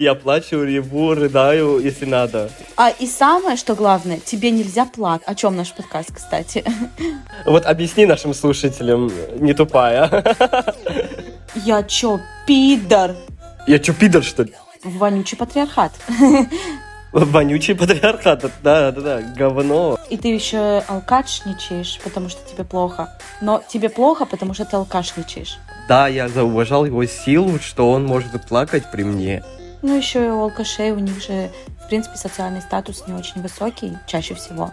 Я плачу, реву, рыдаю, если надо. А и самое, что главное, тебе нельзя плакать. О чем наш подкаст, кстати? Вот объясни нашим слушателям, не тупая. Я чё, пидор? Я чё, пидор, что ли? Вонючий патриархат. Вонючий патриархат, да, да, да, говно. И ты еще алкашничаешь, потому что тебе плохо. Но тебе плохо, потому что ты алкашничаешь. Да, я зауважал его силу, что он может плакать при мне. Ну, еще и у алкашей, у них же, в принципе, социальный статус не очень высокий, чаще всего.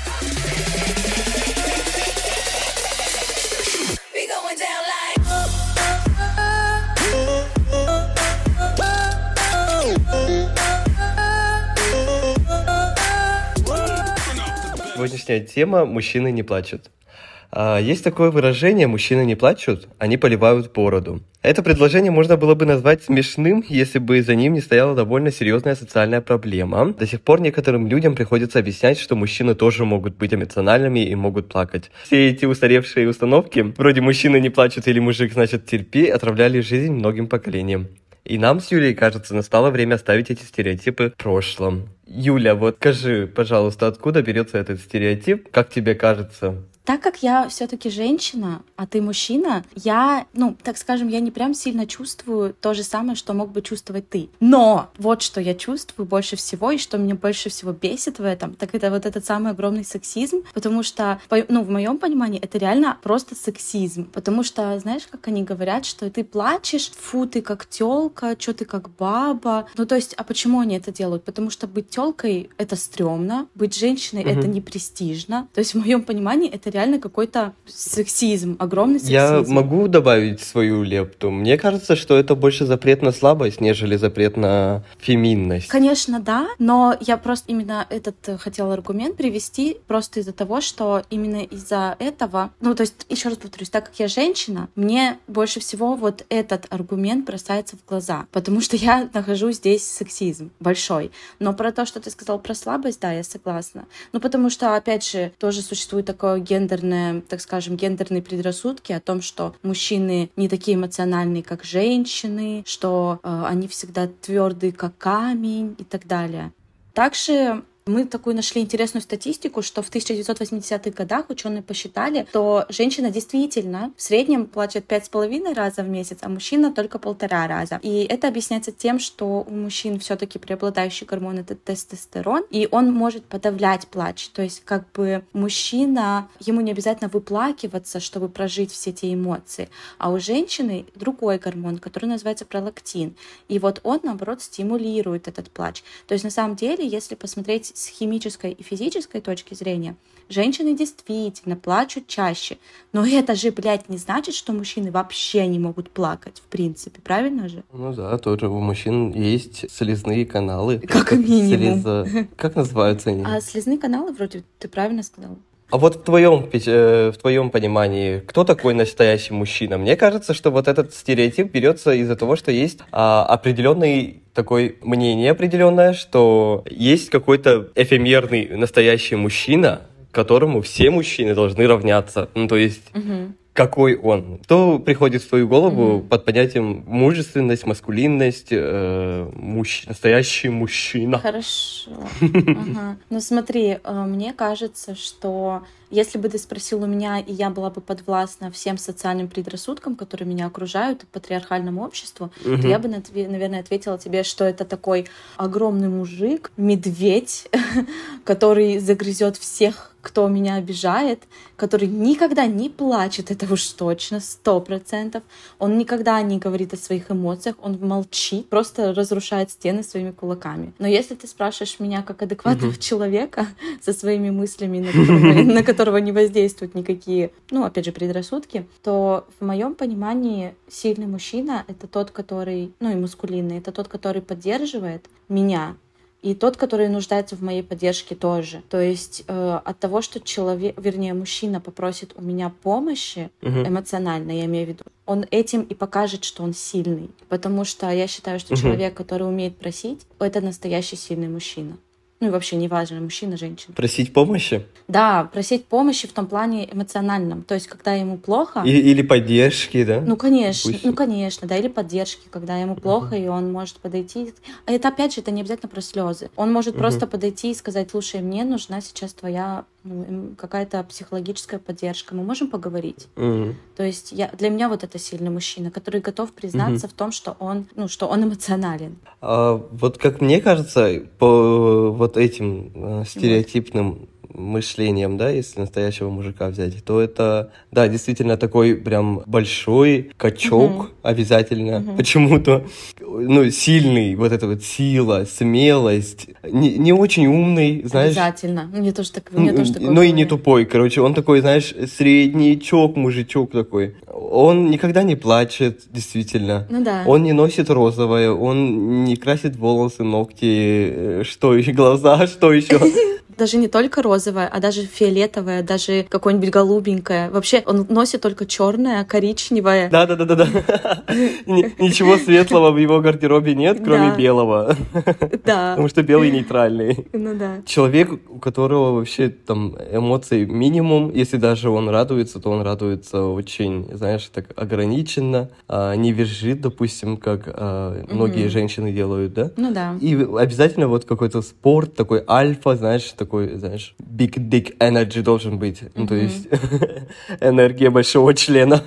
Сегодняшняя тема «Мужчины не плачут». А, Есть такое выражение «мужчины не плачут, они поливают бороду». Это предложение можно было бы назвать смешным, если бы за ним не стояла довольно серьезная социальная проблема. До сих пор некоторым людям приходится объяснять, что мужчины тоже могут быть эмоциональными и могут плакать. Все эти устаревшие установки, вроде «мужчины не плачут» или «мужик значит терпи», отравляли жизнь многим поколениям. И нам с Юлей, кажется, настало время оставить эти стереотипы в прошлом. Юля, вот скажи, пожалуйста, откуда берется этот стереотип? Как тебе кажется? Так как я все-таки женщина, а ты мужчина, я, ну, так скажем, я не прям сильно чувствую то же самое, что мог бы чувствовать ты. Но вот что я чувствую больше всего и что меня больше всего бесит в этом, так это вот этот самый огромный сексизм, потому что, ну, в моем понимании, это реально просто сексизм, потому что, знаешь, как они говорят, что ты плачешь, фу, ты как телка, что ты как баба. Ну, то есть, а почему они это делают? Потому что быть телкой это стрёмно, быть женщиной это не престижно. То есть, в моем понимании, это реально какой-то сексизм, огромный сексизм. Я могу добавить свою лепту. Мне кажется, что это больше запрет на слабость, нежели запрет на феминность. Конечно, да, но я просто именно этот э, хотела аргумент привести просто из-за того, что именно из-за этого, ну, то есть, еще раз повторюсь, так как я женщина, мне больше всего вот этот аргумент бросается в глаза, потому что я нахожу здесь сексизм большой. Но про то, что ты сказал про слабость, да, я согласна. Ну, потому что, опять же, тоже существует такое гендерное, так скажем, гендерные предрассудки о том, что мужчины не такие эмоциональные, как женщины, что э, они всегда твердые, как камень и так далее. Также мы такую нашли интересную статистику, что в 1980-х годах ученые посчитали, что женщина действительно в среднем плачет пять с половиной раза в месяц, а мужчина только полтора раза. И это объясняется тем, что у мужчин все-таки преобладающий гормон это тестостерон, и он может подавлять плач. То есть как бы мужчина, ему не обязательно выплакиваться, чтобы прожить все эти эмоции, а у женщины другой гормон, который называется пролактин. И вот он, наоборот, стимулирует этот плач. То есть на самом деле, если посмотреть с химической и физической точки зрения, женщины действительно плачут чаще. Но это же, блядь, не значит, что мужчины вообще не могут плакать, в принципе, правильно же? Ну да, тоже у мужчин есть слезные каналы. Как минимум. слеза- Как называются они? А слезные каналы, вроде, ты правильно сказала? А вот в твоем, э, в твоем понимании, кто такой настоящий мужчина? Мне кажется, что вот этот стереотип берется из-за того, что есть а, определенный такое мнение определенное, что есть какой-то эфемерный настоящий мужчина, которому все мужчины должны равняться. Ну, то есть Мгм. Какой он. Что приходит в твою голову под понятием мужественность, маскулинность, э, мужч- настоящий мужчина? Хорошо. Ага. Ну смотри, э, мне кажется, что если бы ты спросил у меня, и я была бы подвластна всем социальным предрассудкам, которые меня окружают, и патриархальному обществу, то я бы, наверное, ответила тебе, что это такой огромный мужик, медведь, который загрызет всех кто меня обижает, который никогда не плачет, это уж точно, сто процентов. Он никогда не говорит о своих эмоциях, он молчит, просто разрушает стены своими кулаками. Но если ты спрашиваешь меня как адекватного человека со своими мыслями, на которые которого не воздействуют никакие, ну, опять же, предрассудки, то в моем понимании сильный мужчина — это тот, который, ну, и мускулинный, это тот, который поддерживает меня, и тот, который нуждается в моей поддержке тоже. То есть э, от того, что человек, вернее, мужчина попросит у меня помощи Мгм. эмоционально, я имею в виду, он этим и покажет, что он сильный. Потому что я считаю, что Мгм. человек, который умеет просить, это настоящий сильный мужчина. Ну и вообще неважно, мужчина, женщина. Просить помощи? Да, просить помощи в том плане эмоциональном. То есть, когда ему плохо, И- или поддержки, да? ну, конечно, Допустим. ну, конечно, да, или поддержки, когда ему плохо, и он может подойти. А это, опять же, это не обязательно про слезы. Он может Мгм. просто подойти и сказать, слушай, мне нужна сейчас твоя какая-то психологическая поддержка. Мы можем поговорить? Мгм. То есть я, для меня вот это сильный мужчина, который готов признаться в том, что он, ну, что он эмоционален. А, вот как мне кажется, по вот этим э, стереотипным мышлением, да, если настоящего мужика взять, то это, да, действительно такой прям большой качок Мгм. обязательно Мгм. почему-то, ну, сильный, вот эта вот сила, смелость, не, не очень умный, знаешь, Обязательно. Ну, Мне тоже так, мне тоже такое ну и не тупой, короче, он такой, знаешь, среднячок, мужичок такой. Он никогда не плачет, действительно. Ну да. Он не носит розовое, он не красит волосы, ногти, э, что еще, глаза, что еще. Даже не только розовое, а даже фиолетовое, даже какое-нибудь голубенькое. Вообще он носит только черное, коричневое. Да, да, да, да, да. Ни- Ничего светлого в его гардеробе нет, кроме белого. Да. Потому что белый нейтральный. Ну да. Человек, у которого вообще там эмоций минимум, если даже он радуется, то он радуется очень, знаешь, так ограниченно, а, не визжит, допустим, как а, многие женщины делают, да? Ну да. И обязательно вот какой-то спорт, такой альфа, знаешь, такой, знаешь, big dick energy должен быть. Ну, то есть энергия большого члена.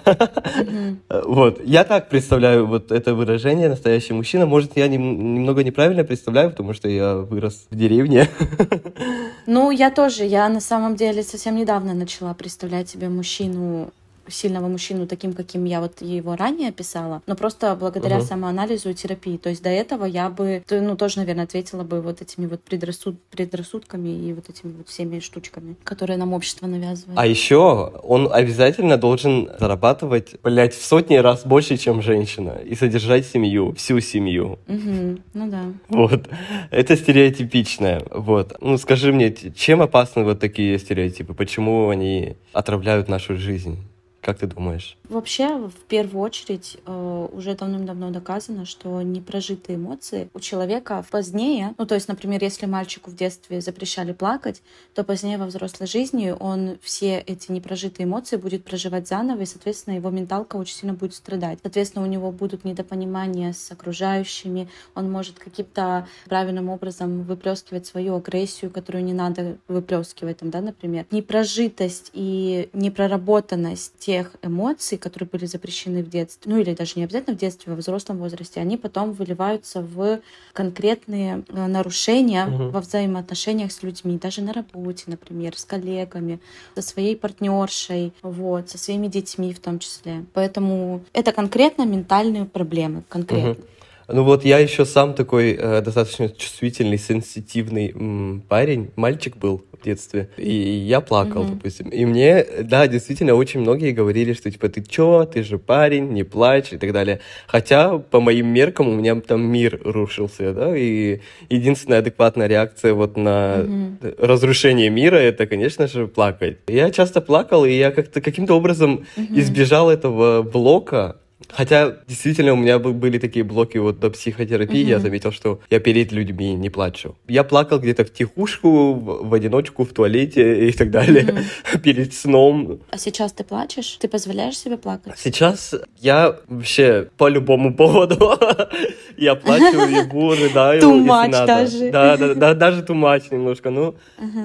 Мгм. Вот. Я так представляю вот это выражение «настоящий мужчина». Может, я нем- немного неправильно представляю, потому что я вырос в деревне. Ну, я тоже. Я на самом деле совсем недавно начала представлять себе мужчину сильного мужчину таким, каким я вот его ранее описала, но просто благодаря Мгм. самоанализу и терапии. То есть до этого я бы, ну, тоже, наверное, ответила бы вот этими вот предрассуд... предрассудками и вот этими вот всеми штучками, которые нам общество навязывает. А еще он обязательно должен зарабатывать, блядь, в сотни раз больше, чем женщина, и содержать семью, всю семью. Мгм. Ну да. Вот. Это стереотипичное. Вот. Ну, скажи мне, чем опасны вот такие стереотипы? Почему они отравляют нашу жизнь? Как ты думаешь? Вообще, в первую очередь, э, уже давным-давно доказано, что непрожитые эмоции у человека позднее, ну то есть, например, если мальчику в детстве запрещали плакать, то позднее во взрослой жизни он все эти непрожитые эмоции будет проживать заново, и, соответственно, его менталка очень сильно будет страдать. Соответственно, у него будут недопонимания с окружающими, он может каким-то правильным образом выплескивать свою агрессию, которую не надо выплескивать, там, да, например. Непрожитость и непроработанность тех эмоций, которые были запрещены в детстве, ну или даже не обязательно в детстве, во взрослом возрасте, они потом выливаются в конкретные э, нарушения Мгм. во взаимоотношениях с людьми, даже на работе, например, с коллегами, со своей партнершей, вот, со своими детьми в том числе. Поэтому это конкретно ментальные проблемы, конкретно. Ну вот я еще сам такой э, достаточно чувствительный, сенситивный м, парень, мальчик был в детстве, и я плакал, Мгм. допустим. И мне, да, действительно, очень многие говорили, что типа ты чё, ты же парень, не плачь и так далее. Хотя по моим меркам у меня там мир рушился, да, и единственная адекватная реакция вот на Мгм. разрушение мира это, конечно же, плакать. Я часто плакал, и я как-то каким-то образом Мгм. избежал этого блока. Хотя, действительно, у меня бы- были такие блоки вот до психотерапии, я Мгм. заметил, что я перед людьми не плачу. Я плакал где-то в тихушку, в, в одиночку, в туалете и так далее, перед сном. А сейчас ты плачешь? Ты позволяешь себе плакать? Сейчас я вообще по любому поводу я плачу, ебу, рыдаю, надо. даже. Да, да, да, даже much немножко. Ну.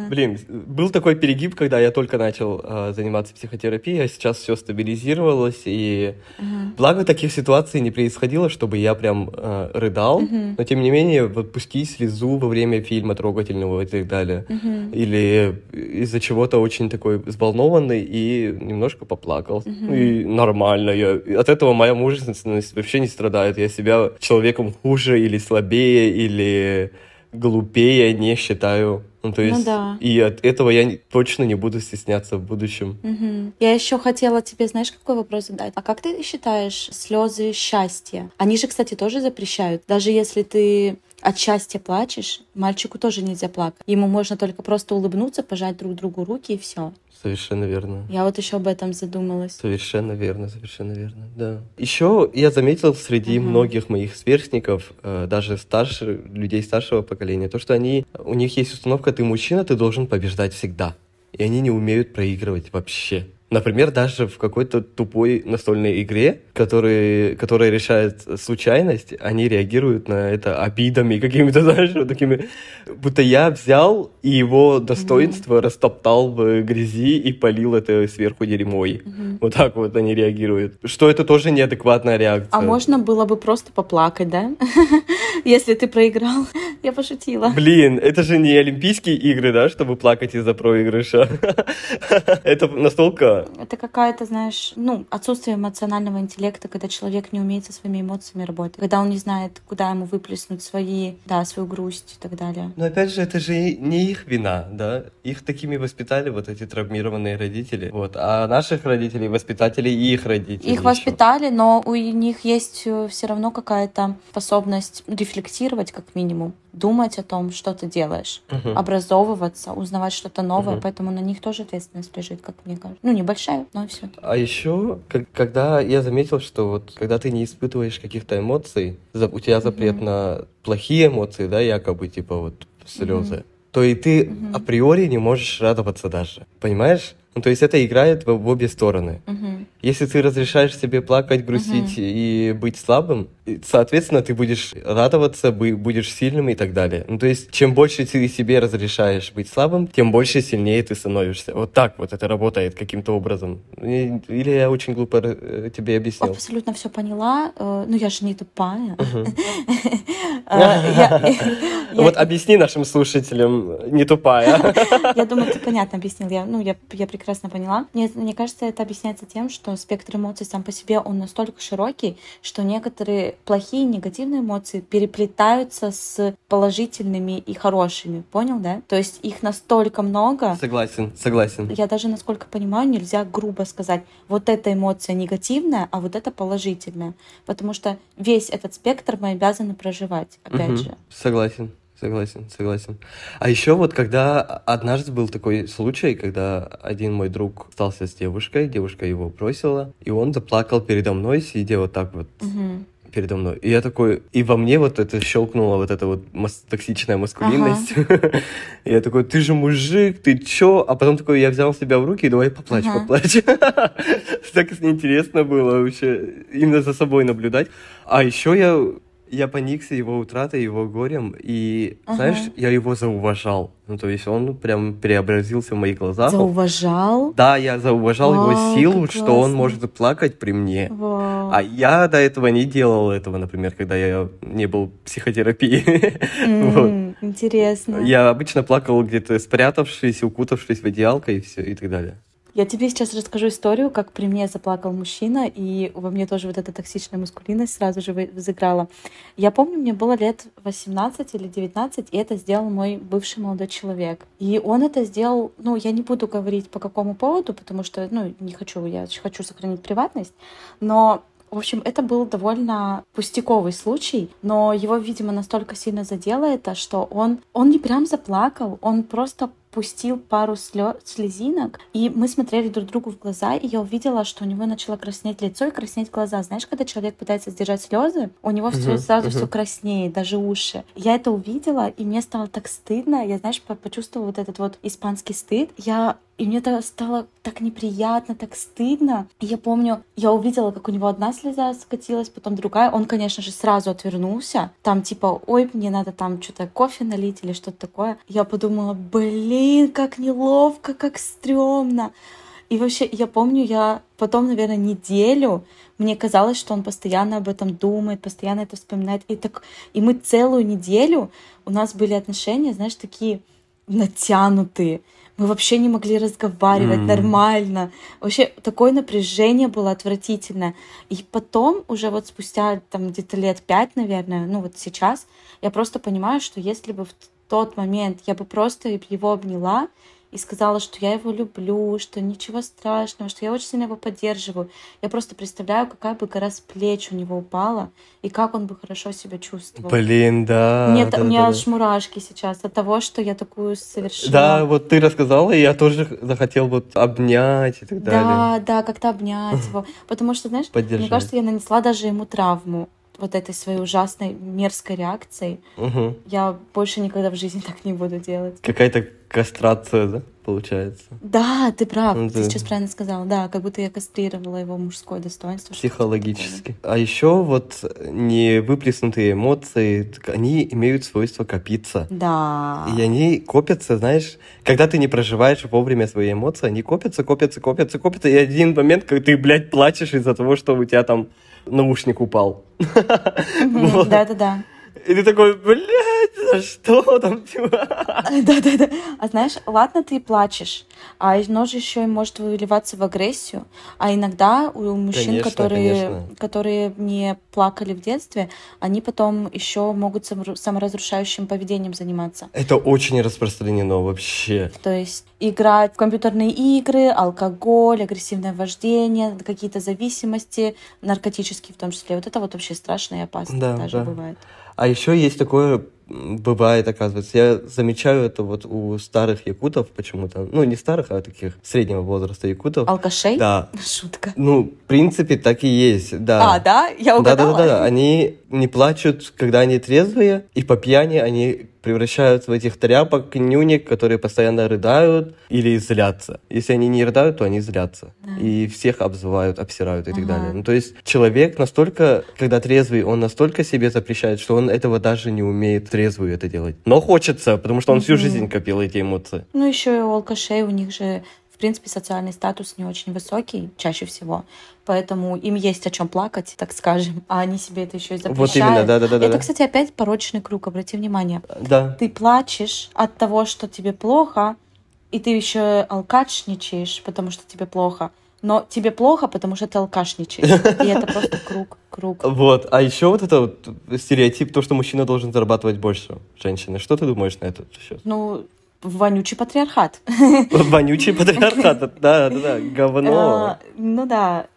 Блин, был такой перегиб, когда я только начал а, заниматься психотерапией, а сейчас все стабилизировалось, и Ага. благо таких ситуаций не происходило, чтобы я прям а, рыдал, Мгм. но тем не менее, вот пусти слезу во время фильма трогательного и так далее, Мгм. или из-за чего-то очень такой взволнованный и немножко поплакал. Мгм. И нормально, я... от этого моя мужественность вообще не страдает, я себя человеком хуже или слабее, или глупее не считаю. Ну, то Ну есть, да. и от этого я точно не буду стесняться в будущем. Мгм. Я еще хотела тебе, знаешь, какой вопрос задать? А как ты считаешь слезы счастья? Они же, кстати, тоже запрещают. Даже если ты от счастья плачешь, мальчику тоже нельзя плакать. Ему можно только просто улыбнуться, пожать друг другу руки и все. Совершенно верно. Я вот еще об этом задумалась. Совершенно верно, совершенно верно, да. Еще я заметил среди Мгм. многих моих сверстников, э, даже старше, людей старшего поколения, то, что они, у них есть установка, ты мужчина, ты должен побеждать всегда. И они не умеют проигрывать вообще. Например, даже в какой-то тупой настольной игре, который, которая решает случайность, они реагируют на это обидами какими-то, знаешь, вот такими... Будто я взял и его достоинство растоптал в грязи и полил это сверху дерьмой. Мгм. Вот так вот они реагируют. Что это тоже неадекватная реакция. А можно было бы просто поплакать, да? Если ты проиграл. Я пошутила. Блин, это же не Олимпийские игры, да, чтобы плакать из-за проигрыша. Это настолько... Это какая-то, знаешь, ну, отсутствие эмоционального интеллекта, когда человек не умеет со своими эмоциями работать, когда он не знает, куда ему выплеснуть свои, да, свою грусть и так далее. Но опять же, это же не их вина, да? Их такими воспитали вот эти травмированные родители. Вот. А наших родителей воспитатели и их родители. Их ещё. воспитали, но у них есть все равно какая-то способность рефлексировать, как минимум, думать о том, что ты делаешь, Мгм. образовываться, узнавать что-то новое, Мгм. поэтому на них тоже ответственность лежит, как мне кажется. Ну, небольшая, но все. А еще, когда я заметил, что вот когда ты не испытываешь каких-то эмоций, за- у тебя запрет Мгм. на плохие эмоции, да, якобы, типа вот слезы, Мгм. то и ты Мгм. априори не можешь радоваться даже. Понимаешь? Ну, то есть это играет в, в обе стороны. Если ты разрешаешь себе плакать, грустить и быть слабым, соответственно, ты будешь радоваться, будешь сильным и так далее. Ну, то есть, чем больше ты себе разрешаешь быть слабым, тем больше сильнее ты становишься. Вот так вот это работает каким-то образом. Или я очень глупо э, тебе объяснил? Абсолютно все поняла. Э, Ну, я же не тупая. Э, Вот объясни нашим слушателям, не тупая. Я думаю, ты понятно объяснил. Я, ну, я, я прекрасно поняла. Мне, мне кажется, это объясняется тем, что спектр эмоций сам по себе, он настолько широкий, что некоторые плохие, негативные эмоции переплетаются с положительными и хорошими. Понял, да? То есть их настолько много, Согласен, согласен. я даже, насколько понимаю, нельзя грубо сказать, вот эта эмоция негативная, а вот это положительная. Потому что весь этот спектр мы обязаны проживать, опять Мгм. же. Согласен, согласен, согласен. А еще вот когда однажды был такой случай, когда один мой друг остался с девушкой, девушка его бросила, и он заплакал передо мной, сидя вот так вот Мгм. передо мной. И я такой, и во мне вот это щелкнула вот эта вот мас- токсичная маскулинность. И я такой, ты же мужик, ты чё? А потом такой, я взял себя в руки и давай поплачь, Ага. поплачь. Так интересно было вообще именно за собой наблюдать. А еще я я поникся его утратой, его горем, и, Ага. знаешь, я его зауважал. Ну, то есть он прям преобразился в моих глазах. Зауважал. Да, я зауважал Вау, его силу, что он может плакать при мне. Вау. А я до этого не делал этого, например, когда я не был в психотерапии. Вот. М, Интересно. Я обычно плакал где-то спрятавшись, укутавшись в одеялко и все, и так далее. Тебе сейчас расскажу историю, как при мне заплакал мужчина, и во мне тоже вот эта токсичная маскулинность сразу же взыграла. Я помню, мне было лет 18 или 19, и это сделал мой бывший молодой человек. И он это сделал, ну, я не буду говорить по какому поводу, потому что, ну, не хочу, я хочу сохранить приватность, но в общем, это был довольно пустяковый случай, но его, видимо, настолько сильно задело это, что он, он не прям заплакал, он просто пустил пару слезинок, и мы смотрели друг другу в глаза, и я увидела, что у него начало краснеть лицо и краснеть глаза. Знаешь, когда человек пытается сдержать слезы, у него все Мгм, сразу мгм. все краснеет, даже уши. Я это увидела, и мне стало так стыдно. Я, знаешь, по- почувствовала вот этот вот испанский стыд. Я и мне это стало так неприятно, так стыдно. И я помню, я увидела, как у него одна слеза скатилась, потом другая. Он, конечно же, сразу отвернулся. Там типа, ой, мне надо там что-то кофе налить или что-то такое. Я подумала, блин, как неловко, как стрёмно. И вообще, я помню, я потом, наверное, неделю мне казалось, что он постоянно об этом думает, постоянно это вспоминает. И так, и мы целую неделю у нас были отношения, знаешь, такие натянутые. Мы вообще не могли разговаривать М. нормально. Вообще такое напряжение было отвратительное. И потом, уже вот спустя там где-то лет пять, наверное, ну вот сейчас, я просто понимаю, что если бы в тот момент я бы просто его обняла и сказала, что я его люблю, что ничего страшного, что я очень сильно его поддерживаю. Я просто представляю, какая бы гора с плеч у него упала, и как он бы хорошо себя чувствовал. Блин, да. Мне, да, у да, меня да. аж мурашки сейчас от того, что я такую совершила. Да, вот ты рассказала, и я тоже захотел вот обнять и так далее. Да, да, как-то обнять его. Потому что, знаешь, мне кажется, я нанесла даже ему травму вот этой своей ужасной мерзкой реакцией. Мгм. Я больше никогда в жизни так не буду делать. Какая-то кастрация, да, получается? Да, ты прав, Ну, ты да. сейчас правильно сказал. Да, как будто я кастрировала его мужское достоинство. Психологически. А еще вот не выплеснутые эмоции, они имеют свойство копиться. Да. И они копятся, знаешь, когда ты не проживаешь вовремя свои эмоции, они копятся, копятся, копятся, копятся, и один момент, когда ты, блядь, плачешь из-за того, что у тебя там наушник упал. Да-да-да. И ты такой, блядь, за что там? типа?» Да-да-да. А знаешь, ладно, ты плачешь, а оно же еще и может выливаться в агрессию. А иногда у мужчин, Конечно, которые, конечно. которые не плакали в детстве, они потом еще могут саморазрушающим поведением заниматься. Это очень распространено вообще. То есть играть в компьютерные игры, алкоголь, агрессивное вождение, какие-то зависимости, наркотические в том числе. Вот это вот вообще страшно и опасно Да, даже да. бывает. А еще есть такое, бывает, оказывается, я замечаю это вот у старых якутов почему-то, ну, не старых, а таких среднего возраста якутов. Алкашей? Да. Шутка. Ну, в принципе, так и есть, да. А, да? Я Да, да, угадала? да, да. Они не плачут, когда они трезвые, и по пьяни они превращаются в этих тряпок, нюник, которые постоянно рыдают или злятся. Если они не рыдают, то они злятся. Да. И всех обзывают, обсирают и так Ага. далее. Ну, то есть человек настолько, когда трезвый, он настолько себе запрещает, что он этого даже не умеет трезвую это делать. Но хочется, потому что он всю жизнь копил эти эмоции. Ну, еще и у алкашей у них же, принципе, социальный статус не очень высокий, чаще всего. Поэтому им есть о чем плакать, так скажем, а они себе это еще и запрещают. Вот именно, да-да-да. Это, кстати, опять порочный круг, обрати внимание. Да. Ты плачешь от того, что тебе плохо, и ты еще алкашничаешь, потому что тебе плохо. Но тебе плохо, потому что ты алкашничаешь. И это просто круг, круг. Вот. А еще вот это вот стереотип, то, что мужчина должен зарабатывать больше женщины. Что ты думаешь на этот счет? Ну, вонючий патриархат. Вонючий патриархат, да, да, да, говно. А, Ну да.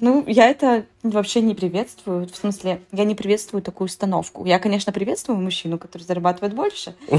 Ну, я это вообще не приветствую. В смысле, я не приветствую такую установку. Я, конечно, приветствую мужчину, который зарабатывает больше,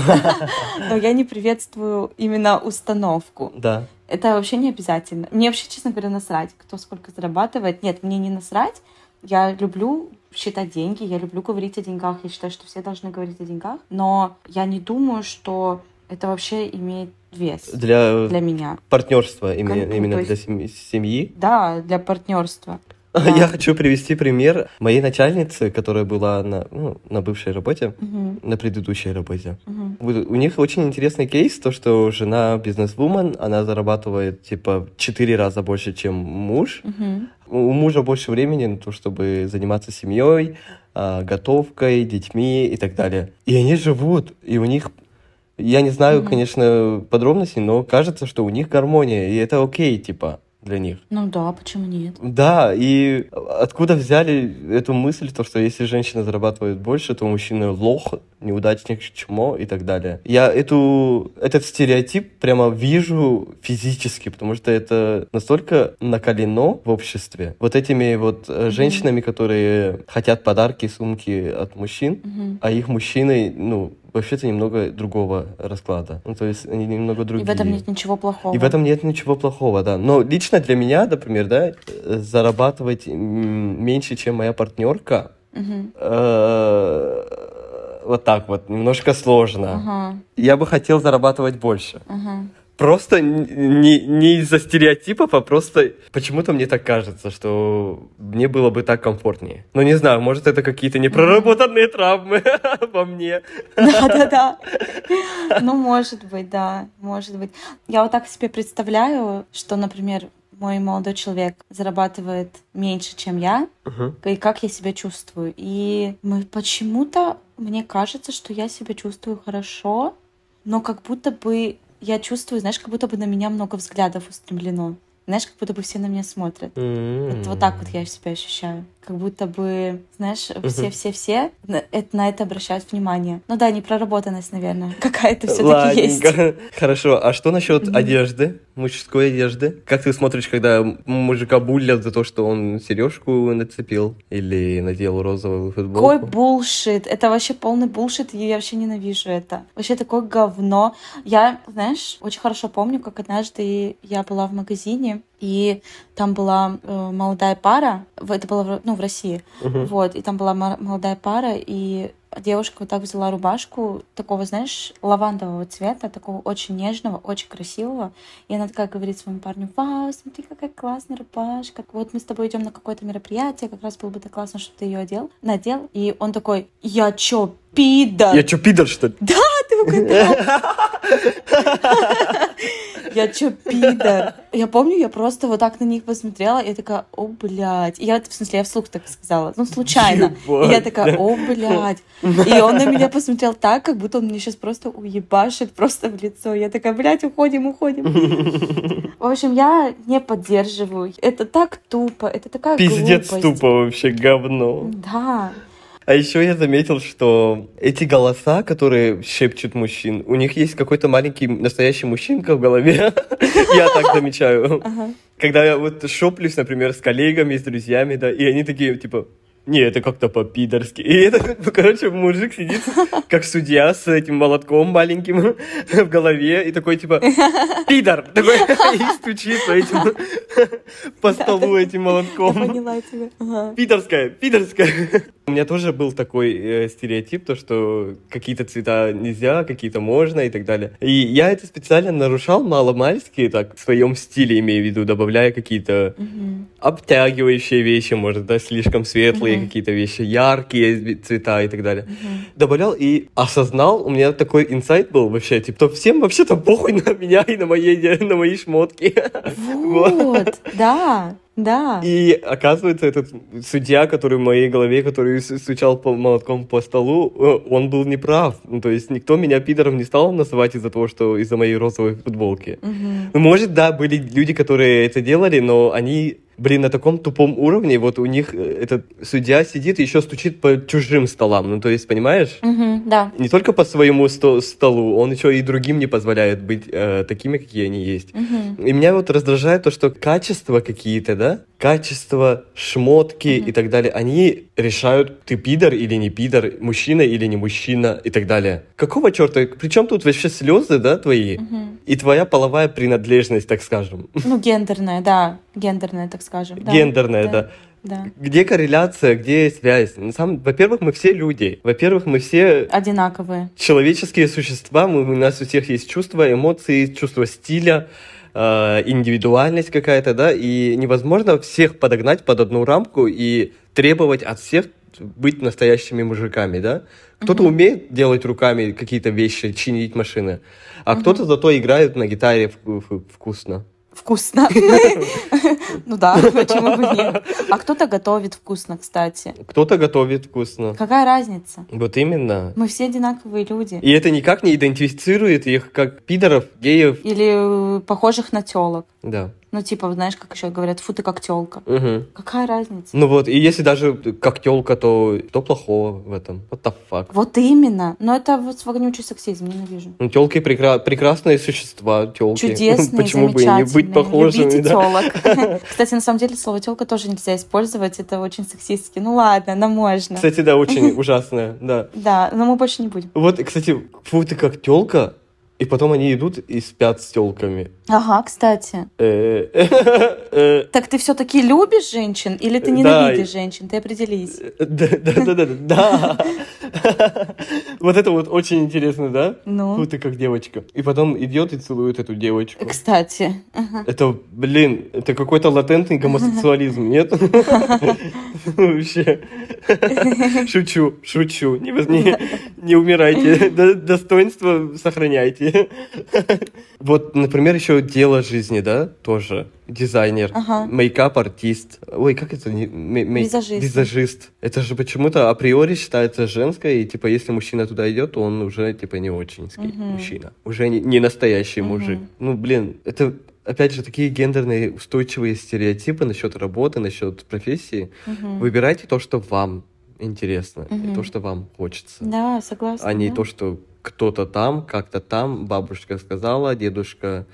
но я не приветствую именно установку. Да. Это вообще не обязательно. Мне вообще, честно говоря, насрать, кто сколько зарабатывает. Нет, мне не насрать. Я люблю считать деньги, я люблю говорить о деньгах. Я считаю, что все должны говорить о деньгах. Но я не думаю, что это вообще имеет вес Для, для меня. партнерства, именно, Кон- ну, именно то для есть- семьи. семьи. Да, для партнерства. Я хочу привести пример моей начальницы, которая была на, ну, на бывшей работе, Мгм, на предыдущей работе. Вот У них очень интересный кейс, то, что жена бизнес-вумен, она зарабатывает, типа, четыре раза больше, чем муж. Мгм. У мужа больше времени на то, чтобы заниматься семьей, а, готовкой, детьми и так далее. И они живут, и у них, я не знаю, Мгм. конечно, подробностей, но кажется, что у них гармония, и это окей, типа, для них. Ну да, почему нет? Да, и откуда взяли эту мысль, то, что если женщина зарабатывает больше, то мужчина лох, неудачник, чмо и так далее. Я эту, этот стереотип прямо вижу физически, потому что это настолько накалено в обществе. Вот этими вот э, женщинами, которые хотят подарки, сумки от мужчин, Мгм. а их мужчины, ну, вообще-то немного другого расклада. Ну, то есть они немного И другие. в этом нет ничего плохого. И в этом нет ничего плохого, да. Но лично для меня, например, да, э, зарабатывать меньше, чем моя партнерка, э, вот так вот, немножко сложно. Я бы хотел зарабатывать больше. Просто не, не из-за стереотипов, а просто почему-то мне так кажется, что мне было бы так комфортнее. Ну, не знаю, может, это какие-то непроработанные травмы во мне. Да-да-да. Ну, может быть, да, может быть. Я вот так себе представляю, что, например, мой молодой человек зарабатывает меньше, чем я, и как я себя чувствую. И мы почему-то, мне кажется, что я себя чувствую хорошо, но как будто бы я чувствую, знаешь, как будто бы на меня много взглядов устремлено. Знаешь, как будто бы все на меня смотрят. М. Вот, вот так вот я себя ощущаю. Как будто бы, знаешь, все-все-все на на это обращают внимание. Ну да, непроработанность, наверное, какая-то все-таки есть. Хорошо, а что насчет одежды, мужской одежды? Как ты смотришь, когда мужика булят за то, что он сережку нацепил или надел розовую Какой футболку? булшит. Это вообще полный булшит, и я вообще ненавижу это. Вообще такое говно. Я, знаешь, очень хорошо помню, как однажды я была в магазине, и там была э, молодая пара, это было в- ну, в России, Мгм. вот, и там была мо- молодая пара, и девушка вот так взяла рубашку такого, знаешь, лавандового цвета, такого очень нежного, очень красивого, и она такая говорит своему парню, вау, смотри, какая классная рубашка, вот мы с тобой идем на какое-то мероприятие, как раз было бы так классно, чтобы ты ее одел, надел, и он такой, я чё, пидор? Я чё, пидор, что ли? Да, ты да. Я чё, пидор? Я помню, я просто вот так на них посмотрела, и я такая, о, блядь. И я, в смысле, я вслух так сказала, ну, случайно. И я такая, о, блядь. И он на меня посмотрел так, как будто он мне сейчас просто уебашит просто в лицо. Я такая, блядь, уходим, уходим. В общем, я не поддерживаю. Это так тупо, это такая Пиздец глупость. тупо вообще, говно. Да. А еще я заметил, что эти голоса, которые шепчут мужчин, у них есть какой-то маленький настоящий мужчинка в голове. Я так замечаю. Когда я вот шоплюсь, например, с коллегами, с друзьями, да, и они такие, типа, не, это как-то по-пидорски. И это, ну, короче, мужик сидит, как судья с этим молотком маленьким в голове, и такой, типа, пидор! Такой, и стучит по этим, по столу этим молотком. поняла тебя. Ага. Питерская, питерская. У меня тоже был такой э, стереотип, то, что какие-то цвета нельзя, какие-то можно и так далее. И я это специально нарушал мало-мальски, так, в своем стиле имею в виду, добавляя какие-то обтягивающие вещи, может, да, слишком светлые Мгм. какие-то вещи, яркие цвета и так далее. Мгм. Добавлял и осознал, у меня такой инсайт был вообще, типа, всем вообще-то похуй на меня и на мои, на мои шмотки. Вот, да, да. И оказывается, этот судья, который в моей голове, который стучал по молотком по столу, э, он был неправ. Ну, то есть никто меня пидором не стал называть из-за того, что из-за моей розовой футболки. Мгм. Ну, может, да, были люди, которые это делали, но они, блин, на таком тупом уровне, вот у них э, этот судья сидит и еще стучит по чужим столам. Ну, то есть, понимаешь? Мгм, Да. Не только по своему сто- столу, он еще и другим не позволяет быть э, такими, какие они есть. Мгм. И меня вот раздражает то, что качества какие-то, да, качество, шмотки Мгм. и так далее, они решают, ты пидор или не пидор, мужчина или не мужчина и так далее. Какого черта? Причем тут вообще слезы, да, твои? Мгм. И твоя половая принадлежность, так скажем. Ну, гендерная, да. Гендерная, так скажем. да. Гендерная, да. Да. Где корреляция, где связь? На самом, во-первых, мы все люди. Во-первых, мы все Одинаковые. человеческие существа, мы, у нас у всех есть чувства, эмоции, чувство стиля, э, индивидуальность какая-то, да, и невозможно всех подогнать под одну рамку и требовать от всех быть настоящими мужиками, да. Кто-то умеет делать руками какие-то вещи, чинить машины, а кто-то зато играет на гитаре вку- вку- вкусно. Вкусно. Ну да, почему бы нет. А кто-то готовит вкусно, кстати. Кто-то готовит вкусно. Какая разница? Вот именно. Мы все одинаковые люди. И это никак не идентифицирует их как пидоров, геев. Или э, похожих на телок. Да. Ну, типа, знаешь, как еще говорят, фу, ты как телка. Мгм. Какая разница? Ну вот, и если даже как телка, то что плохого в этом? What the fuck? Вот именно. Но это вот вонючий сексизм, ненавижу. Ну, телки прекрасные существа, телки. Чудесные, Почему бы и не быть похожими, Любите да? телок. Кстати, на самом деле слово телка тоже нельзя использовать. Это очень сексистски. Ну ладно, нам можно. Кстати, да, очень ужасное, да. Да, но мы больше не будем. Вот, кстати, фу, ты как телка, и потом они идут и спят с телками. Ага, кстати. Э, Так ты все-таки любишь женщин или ты ненавидишь женщин? Ты определись. Да, да, да, да, да. Вот это вот очень интересно, да? Ну, Фу, ты как девочка. И потом идет и целует эту девочку. кстати. Это, блин, это какой-то латентный гомосексуализм, нет? Вообще. Шучу, шучу. Не, умирайте. До- Достоинство сохраняйте. Вот, например, еще дело жизни, да, тоже. Дизайнер, Ага. мейкап-артист. Ой, как это? мей- Визажист. Визажист. Это же почему-то априори считается женское, и типа если мужчина туда идет, то он уже типа не очень мужчина. Уже не, не настоящий мужик. Ну, блин, это опять же такие гендерные устойчивые стереотипы насчет работы, насчет профессии. Выбирайте то, что вам интересно, и то, что вам хочется. Да, согласна. А не да. то, что кто-то там, как-то там, бабушка сказала, дедушка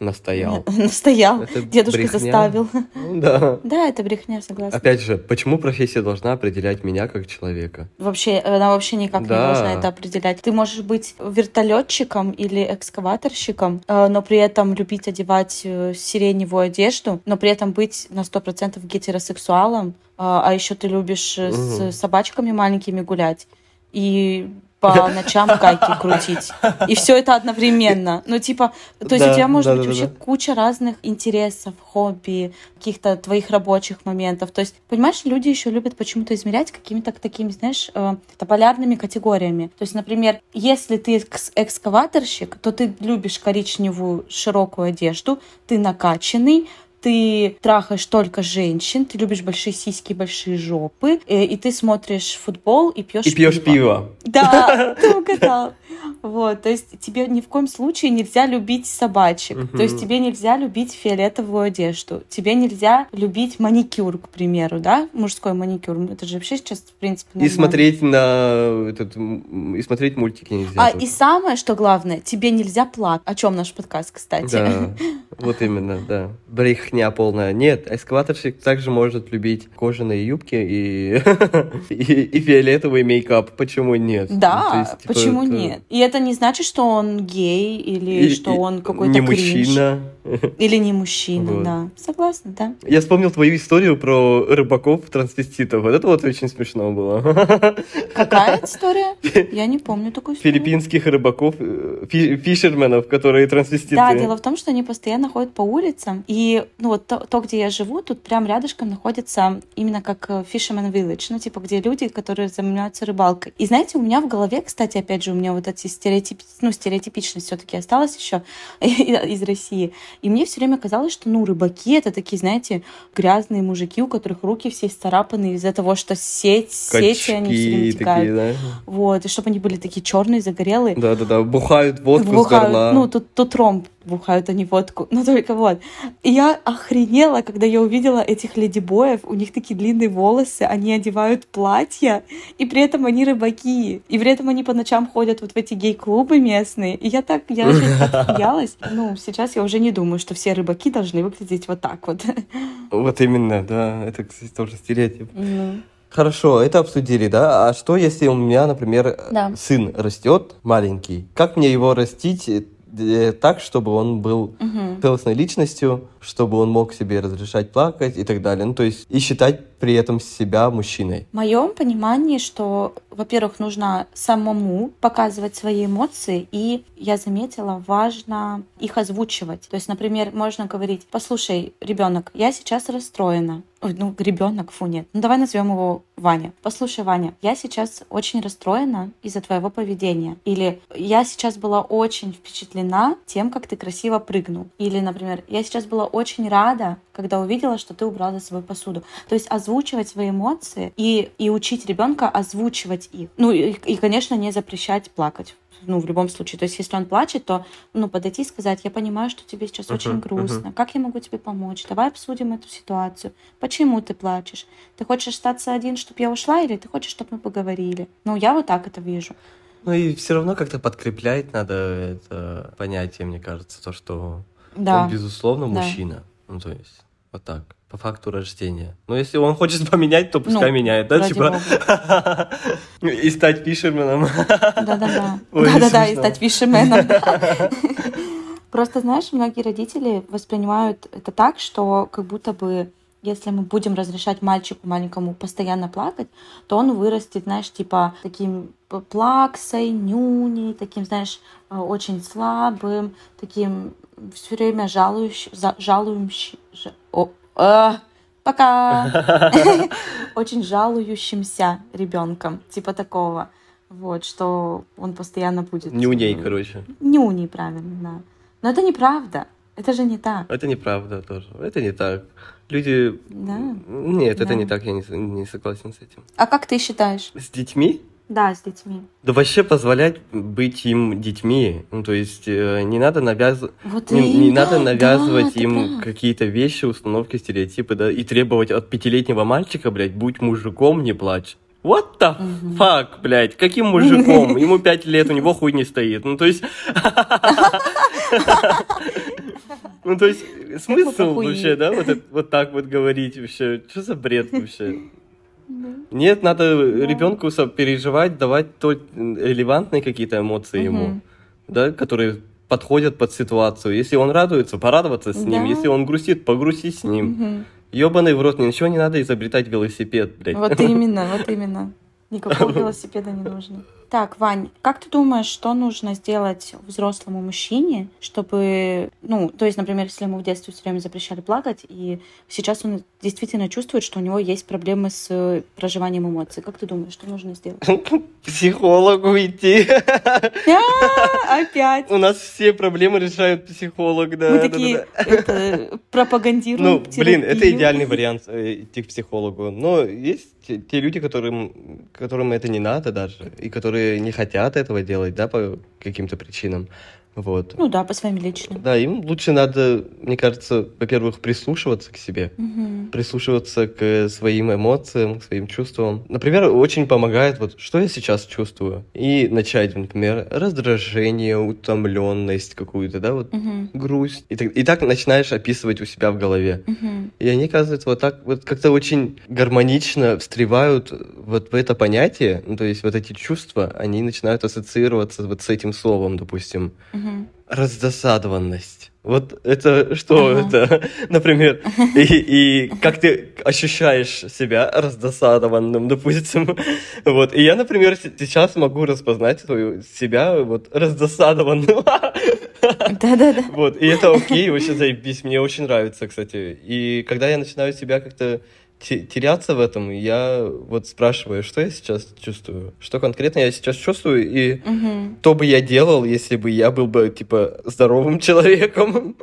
настоял. Настоял. Это Дедушка брехня. заставил. Ну да. Да, это брехня, согласна. Опять же, почему профессия должна определять меня как человека? Вообще, она вообще никак не Да. должна это определять. Ты можешь быть вертолетчиком или экскаваторщиком, э, но при этом любить одевать э, сиреневую одежду, но при этом быть на 100% гетеросексуалом, а а еще ты любишь э, Мгм. с собачками маленькими гулять и по ночам гайки крутить. И все это одновременно. Ну, типа, то есть Да, у тебя может да, быть да, вообще куча разных интересов, хобби, каких-то твоих рабочих моментов. То есть, понимаешь, люди еще любят почему-то измерять какими-то такими, знаешь, э, полярными категориями. То есть, например, если ты экс- экскаваторщик, то ты любишь коричневую широкую одежду, ты накачанный, ты трахаешь только женщин, ты любишь большие сиськи, большие жопы, э, и ты смотришь футбол и пьешь И пьешь пиво. да, ты угадал. Вот, то есть тебе ни в коем случае нельзя любить собачек. То есть тебе нельзя любить фиолетовую одежду. Тебе нельзя любить маникюр, к примеру, да? Мужской маникюр. Это же вообще сейчас, в принципе, И нормально. смотреть на этот м, и смотреть мультики нельзя. А, и самое, что главное, тебе нельзя плакать. О чем наш подкаст, кстати? Да, вот именно, да. Брехня полная. Нет, экскаваторщик также может любить кожаные юбки и, и, и фиолетовый мейкап. Почему нет? Да, Ну, есть, типа, почему это- нет? И это не значит, что он гей или И- что он какой-то Не кринж. мужчина. Или не мужчина, Вот. да. Согласна, да. Я вспомнил твою историю про рыбаков-трансвеститов. Вот это вот очень смешно было. Какая история? Я не помню такую историю. Филиппинских рыбаков, э, фи- фишерменов, которые трансвеститы. Да, дело в том, что они постоянно ходят по улицам, и ну вот то, то, где я живу, тут прям рядышком находится именно как э, Fisherman Village, ну типа где люди, которые занимаются рыбалкой. И знаете, у меня в голове, кстати, опять же, у меня вот эти стереотип, ну стереотипичность все-таки осталась еще из России, и мне все время казалось, что ну рыбаки это такие, знаете, грязные мужики, у которых руки все исцарапаны из-за того, что сеть, сети они все время такие, да? Вот, и чтобы они были такие черные, загорелые. Да-да-да, бухают водку с Бухают, горла. ну, тут, тут ром бухают, не водку. Ну, только вот. И я охренела, когда я увидела этих ледибоев. У них такие длинные волосы, они одевают платья, и при этом они рыбаки. И при этом они по ночам ходят вот в эти гей-клубы местные. И я так, я очень отсмеялась. Ну, сейчас я уже не думаю, что все рыбаки должны выглядеть вот так вот. Вот именно, да, это, кстати, тоже стереотип. Ну, Хорошо, это обсудили, да? А что, если у меня, например, Да. сын растет маленький? Как мне его растить так, чтобы он был мгм. целостной личностью, чтобы он мог себе разрешать плакать и так далее? Ну, то есть, и считать при этом себя мужчиной. В моем понимании, что, во-первых, нужно самому показывать свои эмоции, и я заметила, важно их озвучивать. То есть, например, можно говорить: послушай, ребенок, я сейчас расстроена. Ой, ну, ребенок, фу, нет. Ну, давай назовем его Ваня. Послушай, Ваня, я сейчас очень расстроена из-за твоего поведения. Или я сейчас была очень впечатлена тем, как ты красиво прыгнул. Или, например, я сейчас была очень рада, когда увидела, что ты убрал за собой посуду. То есть озвучивать свои эмоции и, и учить ребенка озвучивать их. Ну и, и, конечно, не запрещать плакать. Ну, в любом случае. То есть, если он плачет, то, ну, подойти и сказать, я понимаю, что тебе сейчас очень Мгм, грустно. Как я могу тебе помочь? Давай обсудим эту ситуацию. Почему ты плачешь? Ты хочешь остаться один, чтобы я ушла, или ты хочешь, чтобы мы поговорили? Ну, я вот так это вижу. Ну, и все равно как-то подкреплять надо это понятие, мне кажется, то, что Да. он, безусловно, Да. мужчина. Ну, то есть, вот так, по факту рождения. Но если он хочет поменять, то пускай Ну, меняет, да, типа? И стать фишерменом. Да-да-да. Да-да-да, и стать фишерменом. Просто, знаешь, многие родители воспринимают это так, что как будто бы если мы будем разрешать мальчику маленькому постоянно плакать, то он вырастет, знаешь, типа таким плаксой, нюней, таким, знаешь, э, очень слабым, таким все время жалующим, жалующим, о, а, Пока. Очень жалующимся ребенком, типа такого. Вот, что он постоянно будет... Не у ней, э, короче. Не у ней, правильно, да. Но это неправда. Это же не так. Это неправда тоже. Это не так. Люди... Да. Нет, это Да. не так, я не, не согласен с этим. А как ты считаешь? С детьми? Да, с детьми. Да вообще позволять быть им детьми. Ну, то есть э, не надо навязывать... Вот Не, не да, надо навязывать да, им какие-то вещи, установки, стереотипы, да, и требовать от пятилетнего мальчика, блядь, будь мужиком, не плачь. What the fuck, блядь, каким мужиком? Ему пять лет, у него хуй не стоит. Ну, то есть... Ну, то есть, смысл вообще, да, вот так вот говорить вообще? Что за бред вообще? Нет, надо ребенку переживать, давать то релевантные какие-то эмоции ему, Мгм. да, которые подходят под ситуацию. Если он радуется, порадоваться с ним. Да. Если он грустит, погрустить с ним. Мгм. Ебаный в рот, ничего не надо изобретать велосипед, блядь. Вот именно, вот именно. Никакого велосипеда не нужно. Так, Вань, как ты думаешь, что нужно сделать взрослому мужчине, чтобы, ну, то есть, например, если ему в детстве все время запрещали плакать, и сейчас он действительно чувствует, что у него есть проблемы с э, проживанием эмоций. Как ты думаешь, что нужно сделать? Психологу идти. Опять. У нас все проблемы решают психолог, да. Мы такие это, пропагандируем Ну, блин, это идеальный вариант э, идти к психологу. Но есть те, те люди, которым, которым это не надо даже, и которые не хотят этого делать, да, по каким-то причинам. Вот. Ну да, по своим личным. Да, им лучше надо, мне кажется, во-первых, прислушиваться к себе, Мгм. прислушиваться к своим эмоциям, к своим чувствам. Например, очень помогает вот, что я сейчас чувствую, и начать, например, раздражение, утомленность какую-то, да, вот Мгм. грусть. И так, и так начинаешь описывать у себя в голове. Мгм. И они, оказывается, вот так вот как-то очень гармонично встревают вот в это понятие, ну, то есть вот эти чувства, они начинают ассоциироваться вот с этим словом, допустим. Раздосадованность. Вот это что Ага. это, например, и, и как ты ощущаешь себя раздосадованным, допустим. Вот. И я, например, сейчас могу распознать свою себя вот раздосадованным. Да-да-да. Вот, и это окей, вообще заебись, мне очень нравится, кстати. И когда я начинаю себя как-то теряться в этом, я вот спрашиваю, что я сейчас чувствую, что конкретно я сейчас чувствую, и Мгм. что бы я делал, если бы я был бы, типа, здоровым человеком.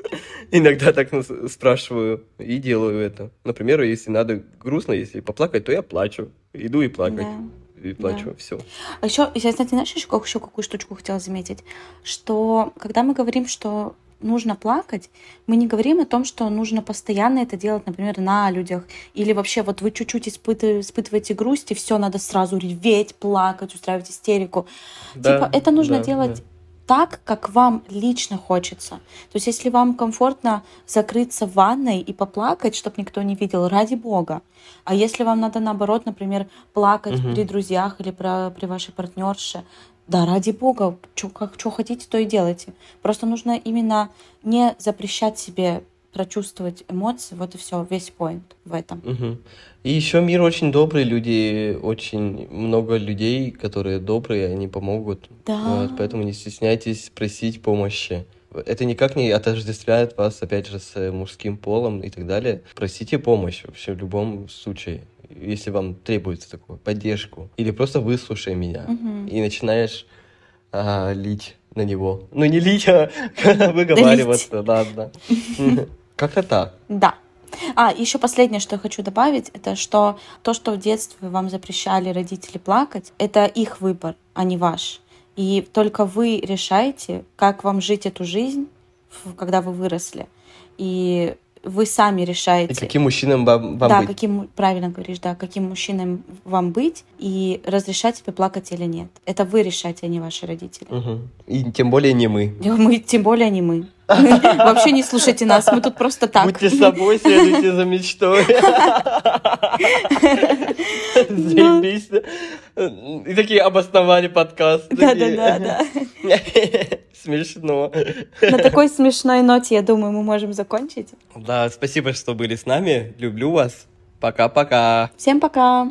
Иногда так спрашиваю и делаю это. Например, если надо грустно, если поплакать, то я плачу. Иду и плакать. Да. И плачу, Да. все. А еще, я, кстати, знаешь, еще, еще какую штучку хотела заметить, что когда мы говорим, что нужно плакать, мы не говорим о том, что нужно постоянно это делать, например, на людях, или вообще вот вы чуть-чуть испыты- испытываете грусть, и все, надо сразу реветь, плакать, устраивать истерику. типа, это нужно да, делать да. так, как вам лично хочется. То есть, если вам комфортно закрыться в ванной и поплакать, чтобы никто не видел, ради бога. А если вам надо, наоборот, например, плакать Мгм. при друзьях или про- при вашей партнерше, да, ради бога, чё, как, что хотите, то и делайте. Просто нужно именно не запрещать себе прочувствовать эмоции, вот и все, весь поинт в этом. Мгм. И еще мир очень добрый, люди, очень много людей, которые добрые, они помогут. Да. Вот, поэтому не стесняйтесь просить помощи. Это никак не отождествляет вас, опять же, с мужским полом и так далее. Просите помощь вообще в любом случае, если вам требуется такую поддержку. Или просто выслушай меня. Мгм. И начинаешь а, лить на него. Ну, не лить, а выговариваться, ладно. Как-то так. Да. А, еще последнее, что я хочу добавить, это что то, что в детстве вам запрещали родители плакать, это их выбор, а не ваш. И только вы решаете, как вам жить эту жизнь, когда вы выросли. И вы сами И решаете. каким мужчинам вам, вам да, быть? каким, правильно говоришь, да, каким мужчиной вам быть и разрешать себе плакать или нет. Это вы решаете, а не ваши родители. Мгм. И тем более не мы. Мы, тем более не мы. Вообще не слушайте нас, мы тут просто так. Будьте собой, следуйте за мечтой. Заебись. И такие обосновали подкаст. Да-да-да, да. Смешно. На такой смешной ноте, я думаю, мы можем закончить. Да, спасибо, что были с нами. Люблю вас. Пока-пока. Всем пока!